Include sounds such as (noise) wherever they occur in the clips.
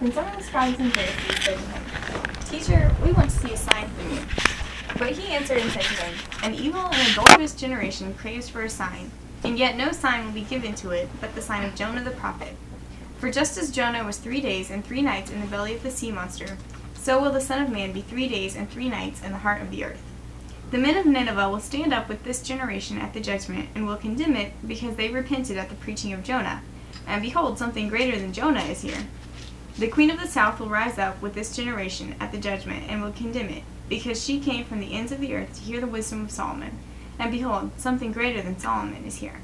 Then some of the scribes and Pharisees said to him, Teacher, we want to see a sign from you. But he answered and said to them, An evil and adulterous generation craves for a sign, and yet no sign will be given to it but the sign of Jonah the prophet. For just as Jonah was three days and three nights in the belly of the sea monster, so will the Son of Man be three days and three nights in the heart of the earth. The men of Nineveh will stand up with this generation at the judgment, and will condemn it, because they repented at the preaching of Jonah. And behold, something greater than Jonah is here. The queen of the south will rise up with this generation at the judgment, and will condemn it, because she came from the ends of the earth to hear the wisdom of Solomon. And behold, something greater than Solomon is here.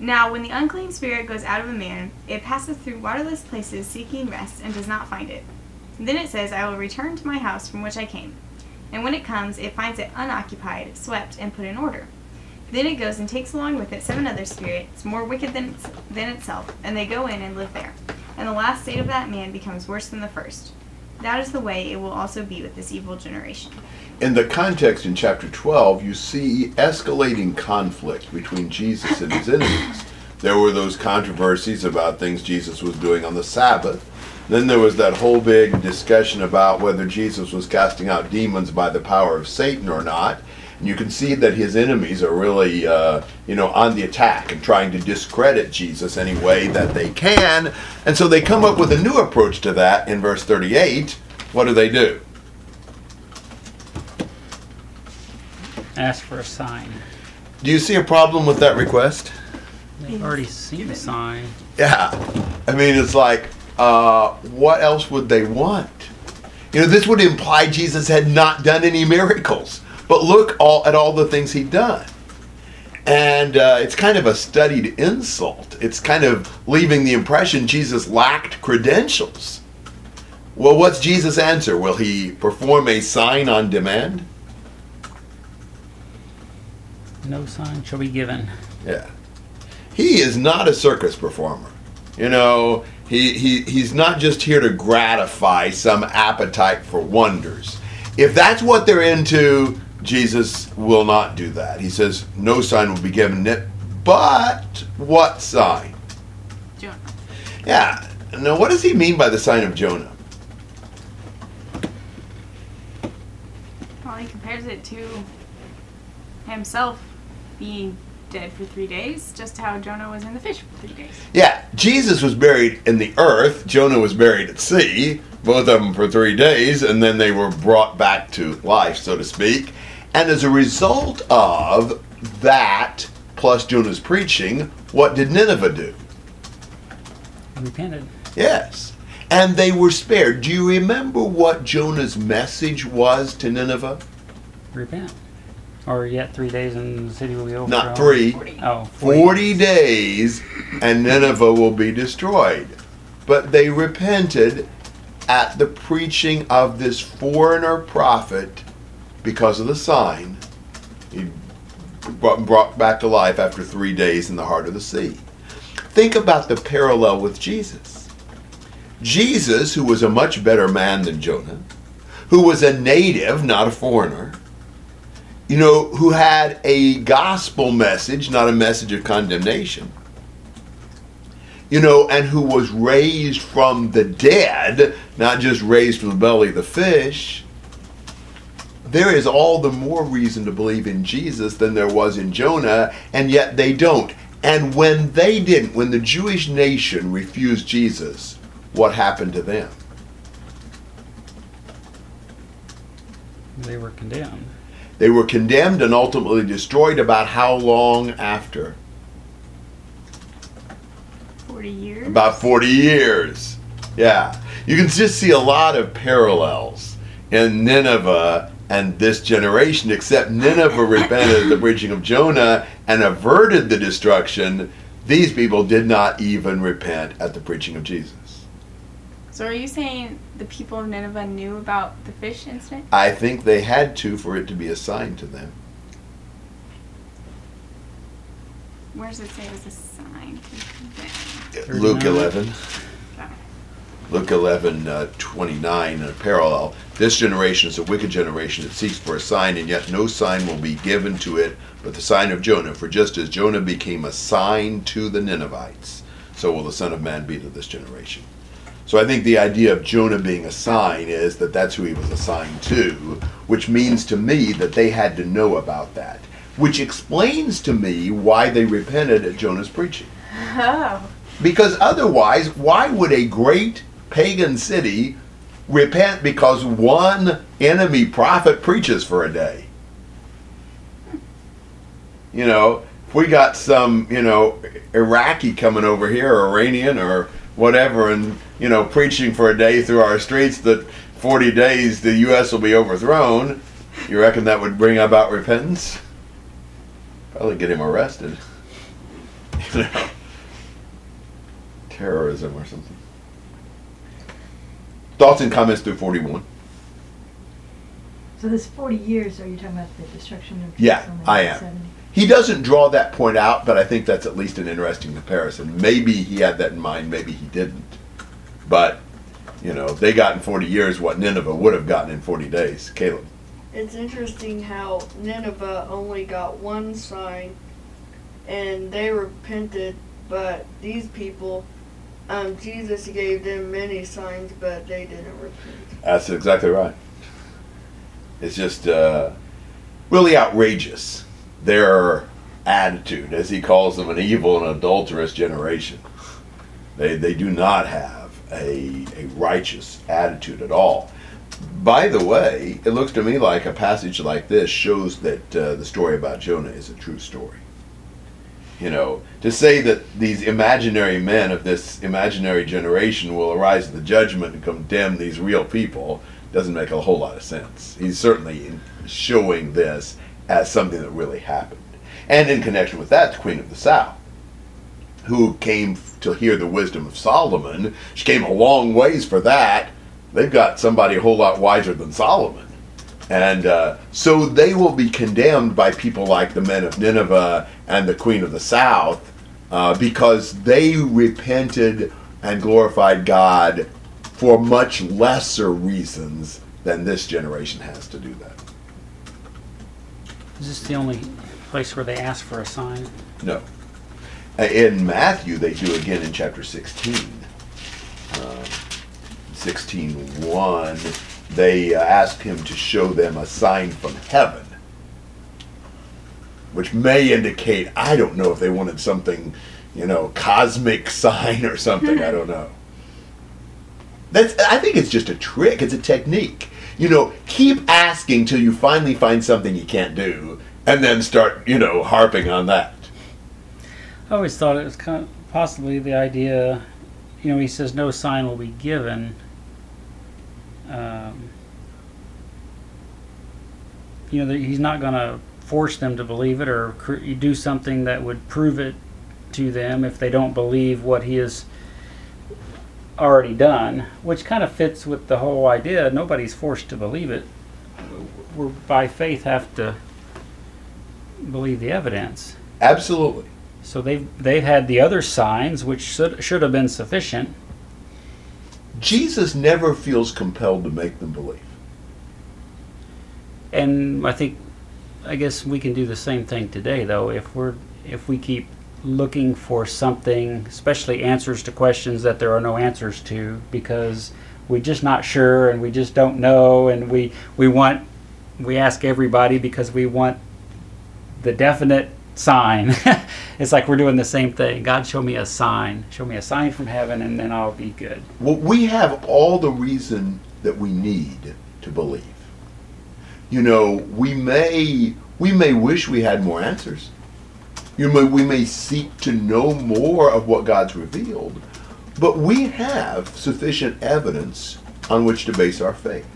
Now, when the unclean spirit goes out of a man, it passes through waterless places seeking rest, and does not find it. Then it says, I will return to my house from which I came. And when it comes, it finds it unoccupied, swept, and put in order. Then it goes and takes along with it seven other spirits, more wicked than, than itself, and they go in and live there. And the last state of that man becomes worse than the first. That is the way it will also be with this evil generation. In the context in chapter 12, you see escalating conflict between Jesus and his enemies. There were those controversies about things Jesus was doing on the Sabbath. Then there was that whole big discussion about whether Jesus was casting out demons by the power of Satan or not. And you can see that his enemies are really, uh, you know, on the attack and trying to discredit Jesus any way that they can. And so they come up with a new approach to that in verse 38. What do they do? Ask for a sign. Do you see a problem with that request? They've already seen the sign. Yeah. I mean, it's like, uh, what else would they want? You know, this would imply Jesus had not done any miracles. But look all, at all the things he'd done. And uh, it's kind of a studied insult. It's kind of leaving the impression Jesus lacked credentials. Well, what's Jesus' answer? Will he perform a sign on demand? No sign shall be given. Yeah. He is not a circus performer. You know, he, he, he's not just here to gratify some appetite for wonders. If that's what they're into, Jesus will not do that. He says, no sign will be given it. But what sign? Jonah. Yeah. Now, what does he mean by the sign of Jonah? Well, he compares it to himself being dead for three days, just how Jonah was in the fish for three days. Yeah, Jesus was buried in the earth. Jonah was buried at sea, both of them for three days, and then they were brought back to life, so to speak. And as a result of that, plus Jonah's preaching, what did Nineveh do? Repented. Yes. And they were spared. Do you remember what Jonah's message was to Nineveh? Repent. Or yet three days and the city will be overthrown. Not three. Forty. Oh, 40 days and Nineveh will be destroyed. But they repented at the preaching of this foreigner prophet because of the sign he brought, back to life after three days in the heart of the sea. Think about the parallel with Jesus. Jesus, who was a much better man than Jonah, who was a native, not a foreigner, you know, who had a gospel message, not a message of condemnation, you know, and who was raised from the dead, not just raised from the belly of the fish, there is all the more reason to believe in Jesus than there was in Jonah, and yet they don't. And when they didn't, when the Jewish nation refused Jesus, what happened to them? they were condemned. They were condemned and ultimately destroyed about how long after? Forty years. About 40 years. Yeah. You can just see a lot of parallels in Nineveh and this generation, except Nineveh (coughs) repented at the preaching of Jonah and averted the destruction. These people did not even repent at the preaching of Jesus. So are you saying the people of Nineveh knew about the fish incident? I think they had to for it to be assigned to them. Where does it say it was a sign to them? Luke 39. 11. Luke 11, uh, 29, in a parallel. This generation is a wicked generation that seeks for a sign, and yet no sign will be given to it but the sign of Jonah. For just as Jonah became a sign to the Ninevites, so will the Son of Man be to this generation. So I think the idea of Jonah being a sign is that that's who he was assigned to, which means to me that they had to know about that, which explains to me why they repented at Jonah's preaching. Oh. Because otherwise, why would a great pagan city repent because one enemy prophet preaches for a day? You know, if we got some, you know, Iraqi coming over here, or Iranian, or whatever, and, you know, preaching for a day through our streets that 40 days the U.S. will be overthrown, you reckon that would bring about repentance? Probably get him arrested. You know? terrorism or something. Thoughts and comments through 41. So this forty years, are you talking about the destruction of Yeah, Jerusalem in I am. 70? He doesn't draw that point out, but I think that's at least an interesting comparison. Maybe he had that in mind, maybe he didn't. But, you know, they got in 40 years what Nineveh would have gotten in 40 days. Caleb. It's interesting how Nineveh only got one sign and they repented, but these people, um, Jesus gave them many signs, but they didn't repent. That's exactly right. It's just uh, really outrageous. Their attitude, as he calls them, an evil and adulterous generation. They, they do not have a, a righteous attitude at all. By the way, it looks to me like a passage like this shows that uh, the story about Jonah is a true story. You know, to say that these imaginary men of this imaginary generation will arise at the judgment and condemn these real people doesn't make a whole lot of sense. He's certainly showing this as something that really happened. And in connection with that, the Queen of the South, who came to hear the wisdom of Solomon, she came a long ways for that. They've got somebody a whole lot wiser than Solomon. And uh, so they will be condemned by people like the men of Nineveh and the Queen of the South uh, because they repented and glorified God for much lesser reasons than this generation has to do that. Is this the only place where they ask for a sign? No. Uh, In Matthew, they do again in chapter 16. Um, 16.1, they uh, ask him to show them a sign from heaven. Which may indicate, I don't know if they wanted something, you know, cosmic (laughs) sign or something, I don't know. That's, I think it's just a trick, it's a technique. You know, keep asking till you finally find something you can't do, and then start, you know, harping on that. I always thought it was kind of possibly the idea, you know, he says no sign will be given. Um, you know, that he's not going to force them to believe it or cr- do something that would prove it to them if they don't believe what he has already done, which kind of fits with the whole idea. Nobody's forced to believe it. We're by faith have to believe the evidence. Absolutely. So they've they've had the other signs, which should should have been sufficient. Jesus never feels compelled to make them believe. And I think, I guess we can do the same thing today, though. If we're if we keep looking for something, especially answers to questions that there are no answers to, because we're just not sure and we just don't know, and we we want we ask everybody because we want the definite sign. (laughs) it's like we're doing the same thing. God, show me a sign. Show me a sign from heaven, and then I'll be good. Well, we have all the reason that we need to believe. You know, we may we may wish we had more answers. You may, we may seek to know more of what God's revealed, but we have sufficient evidence on which to base our faith.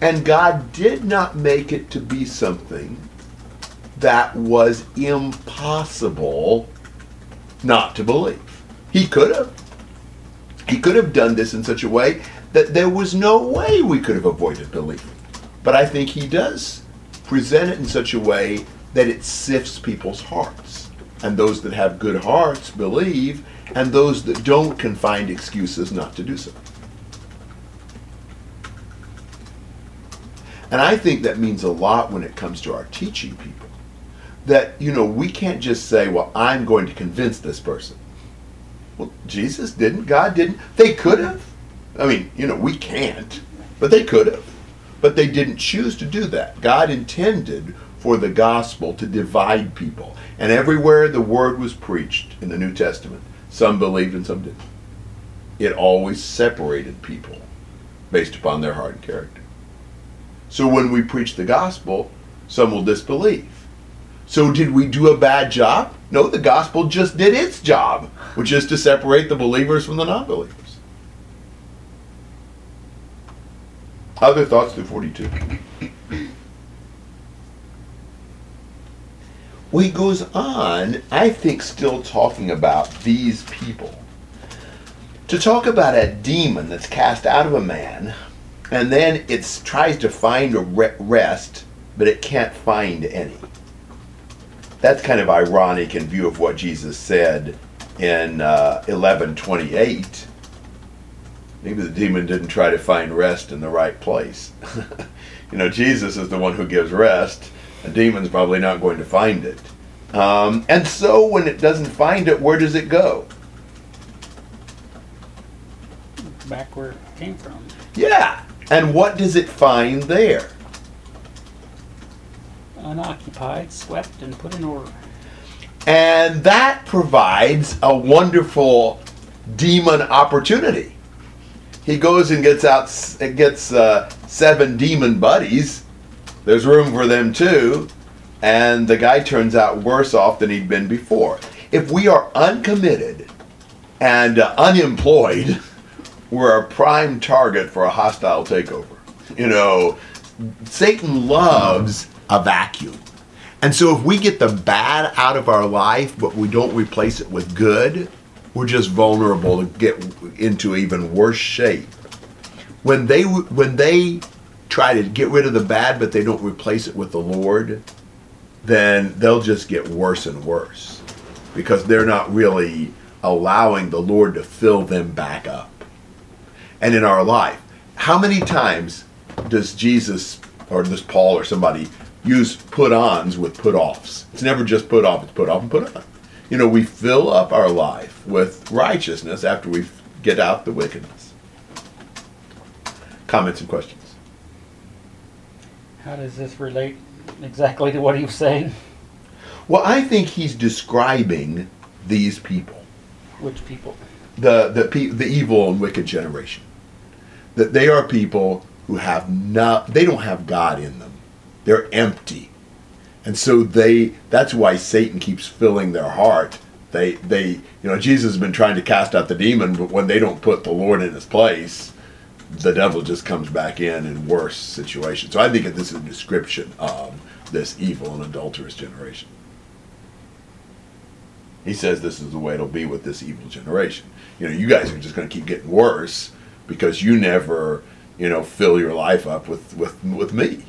And God did not make it to be something that was impossible not to believe. He could have. He could have done this in such a way that there was no way we could have avoided believing. But I think he does present it in such a way that it sifts people's hearts. And those that have good hearts believe, and those that don't can find excuses not to do so. And I think that means a lot when it comes to our teaching people. That, you know, we can't just say, well, I'm going to convince this person. Well, Jesus didn't. God didn't. They could have. I mean, you know, we can't, but they could have. But they didn't choose to do that. God intended for the gospel to divide people. And everywhere the word was preached in the New Testament, some believed and some didn't. It always separated people based upon their heart and character. So when we preach the gospel, some will disbelieve. So did we do a bad job? No, the gospel just did its job, which is to separate the believers from the non-believers. Other thoughts through 42. Well, he goes on, I think, still talking about these people. To talk about a demon that's cast out of a man, and then it tries to find a rest, but it can't find any. That's kind of ironic in view of what Jesus said in uh, 1128. Maybe the demon didn't try to find rest in the right place. (laughs) you know, Jesus is the one who gives rest. A demon's probably not going to find it. Um, and so when it doesn't find it, where does it go? Back where it came from. Yeah. And what does it find there? Unoccupied, swept, and put in order. And that provides a wonderful demon opportunity. He goes and gets out, gets uh, seven demon buddies. There's room for them too. And the guy turns out worse off than he'd been before. If we are uncommitted and uh, unemployed, we're a prime target for a hostile takeover. You know, Satan loves a vacuum. And so if we get the bad out of our life, but we don't replace it with good, we're just vulnerable to get into even worse shape. When they when they try to get rid of the bad, but they don't replace it with the Lord, then they'll just get worse and worse because they're not really allowing the Lord to fill them back up. And in our life, how many times does Jesus or does Paul or somebody use put ons with put offs? It's never just put off, it's put off and put on. You know, we fill up our life with righteousness after we get out the wickedness. Comments and questions? How does this relate exactly to what he was saying? Well, I think he's describing these people, Which people? the the pe- the evil and wicked generation. That they are people who have not they don't have God in them. They're empty. And so they that's why Satan keeps filling their heart. They they you know Jesus has been trying to cast out the demon, but when they don't put the Lord in his place, the devil just comes back in in worse situations. So I think that this is a description of this evil and adulterous generation. He says this is the way it'll be with this evil generation. You know, you guys are just going to keep getting worse because you never, you know, fill your life up with with with me.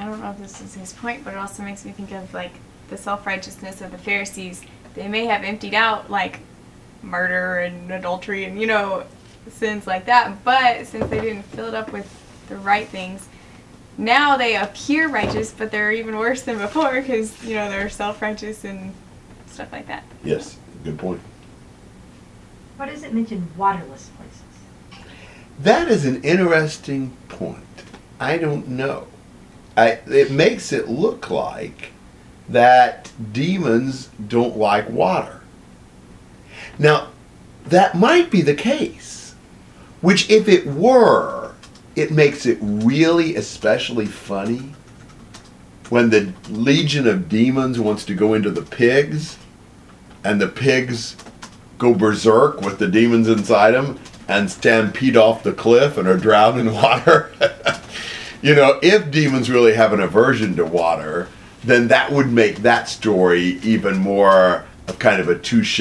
I don't know if this is his point, but it also makes me think of like the self righteousness of the Pharisees. They may have emptied out like murder and adultery and you know sins like that, but since they didn't fill it up with the right things, now they appear righteous, but they're even worse than before because you know they're self righteous and stuff like that. Yes, good point. Why does it mention waterless places? That is an interesting point. I don't know. I, it makes it look like that demons don't like water. Now, that might be the case, which, if it were, it makes it really especially funny when the legion of demons wants to go into the pigs and the pigs go berserk with the demons inside them and stampede off the cliff and are drowned in water. (laughs) you know, if demons really have an aversion to water, then that would make that story even more of kind of a touche,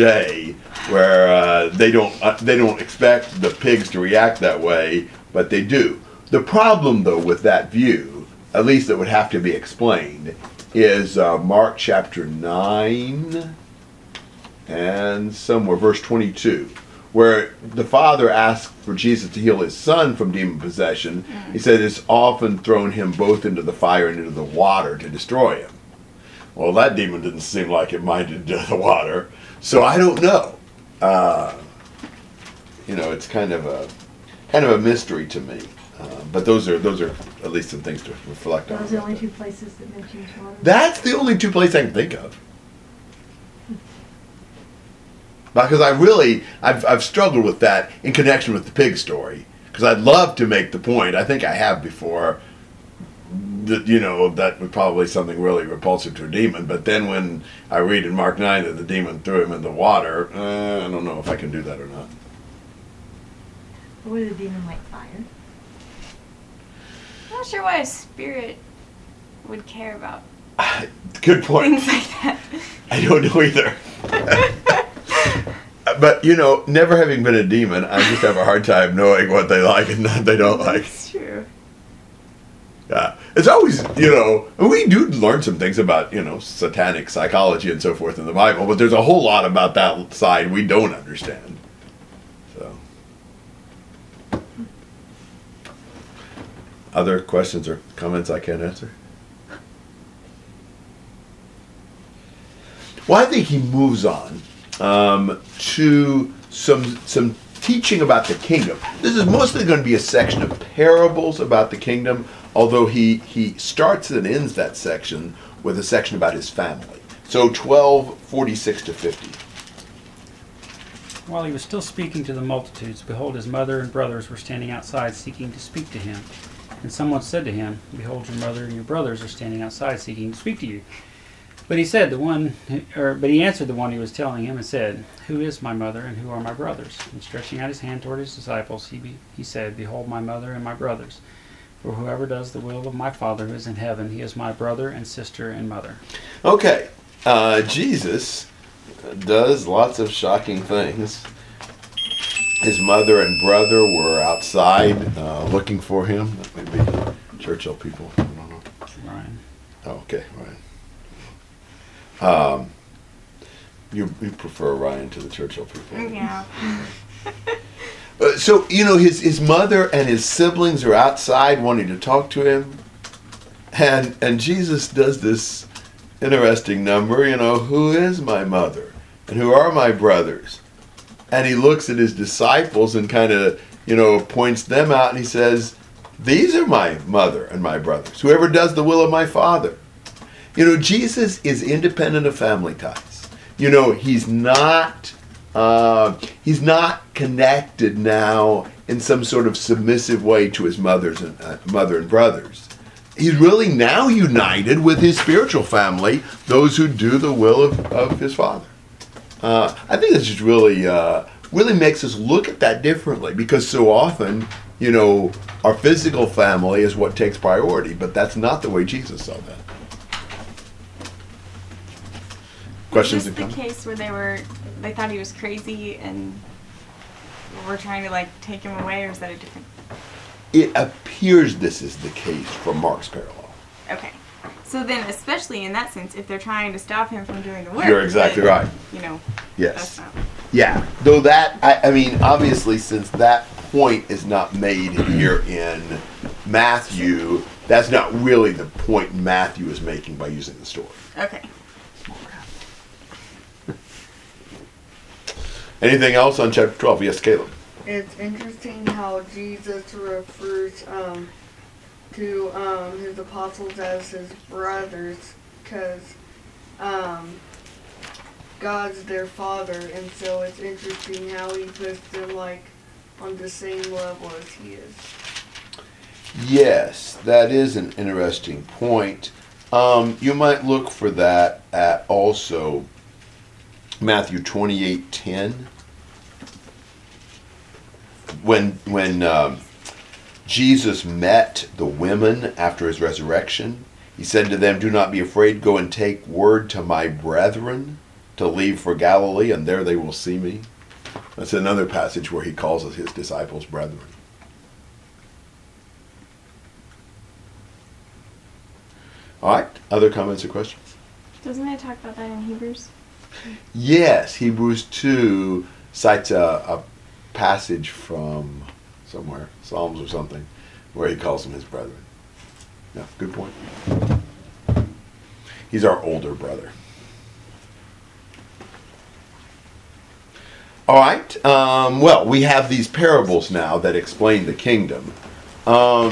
where uh, they don't uh, they don't expect the pigs to react that way, but they do. The problem, though, with that view, at least that would have to be explained, is uh, Mark chapter nine and somewhere verse twenty-two where the father asked for Jesus to heal his son from demon possession, he said it's often thrown him both into the fire and into the water to destroy him. Well, that demon didn't seem like it minded (laughs) the water. So I don't know. Uh, you know, it's kind of a kind of a mystery to me. Uh, but those are those are at least some things to reflect on. Those are the only two places that mention water. That's the only two places I can think of. Because I really, I've, I've struggled with that in connection with the pig story. Because I'd love to make the point, I think I have before, that, you know, that was probably something really repulsive to a demon. But then when I read in Mark 9 that the demon threw him in the water, uh, I don't know if I can do that or not. What is a demon like fire? I'm not sure why a spirit would care about (sighs) Good point. things like that. I don't know either. (laughs) but you know, never having been a demon, I just have a hard time knowing what they like and what they don't like. It's true. Yeah, it's always you know we do learn some things about you know satanic psychology and so forth in the Bible, but there's a whole lot about that side we don't understand. So, other questions or comments I can't answer. Well, I think he moves on um, to some some teaching about the kingdom. This is mostly going to be a section of parables about the kingdom, although he he starts and ends that section with a section about his family. So twelve forty six to fifty. While he was still speaking to the multitudes, behold, his mother and brothers were standing outside seeking to speak to him. And someone said to him, Behold, your mother and your brothers are standing outside seeking to speak to you. But he said, the one, or but he answered the one he was telling him and said, Who is my mother and who are my brothers? And stretching out his hand toward his disciples, he, be, he said, Behold my mother and my brothers. For whoever does the will of my Father who is in heaven, he is my brother and sister and mother. Okay, uh, Jesus does lots of shocking things. His mother and brother were outside uh, looking for him. That may be Churchill people. I don't know. Ryan. Oh, okay, Ryan. Um, you, you prefer Ryan to the Churchill people. Yeah. (laughs) Uh, so you know his his mother and his siblings are outside wanting to talk to him, and and Jesus does this interesting number. You know, who is my mother and who are my brothers? And he looks at his disciples and kind of you know points them out, and he says, "These are my mother and my brothers. Whoever does the will of my Father." You know, Jesus is independent of family ties. You know, he's not uh, he's not connected now in some sort of submissive way to his mother's and uh, mother and brothers. He's really now united with his spiritual family, those who do the will of, of his father. Uh, I think this just really uh, really makes us look at that differently because so often, you know, our physical family is what takes priority, but that's not the way Jesus saw that. Questions Was and this comments? the case where they were they thought he was crazy and were trying to like take him away, or is that a different? It appears this is the case for Mark's parallel. Okay. So then, especially in that sense, if they're trying to stop him from doing the work, You're exactly then, right. You know, Yes. that's not. Yeah. Though that, I, I mean, obviously, since that point is not made here in Matthew, that's not really the point Matthew is making by using the story. Okay. Anything else on chapter 12? Yes, Caleb. It's interesting how Jesus refers um, to um, his apostles as his brothers because um, God's their father, and so it's interesting how he puts them like on the same level as he is. Yes, that is an interesting point. Um, you might look for that at also Matthew twenty-eight ten. When when um, Jesus met the women after his resurrection, he said to them, "Do not be afraid. Go and take word to my brethren to leave for Galilee, and there they will see me." That's another passage where he calls us his disciples brethren. All right. Other comments or questions? Doesn't it talk about that in Hebrews? Yes, Hebrews 2 cites a, a passage from somewhere, Psalms or something, where he calls them his brethren. Yeah, good point. He's our older brother. All right. Um, well, we have these parables now that explain the kingdom. Um,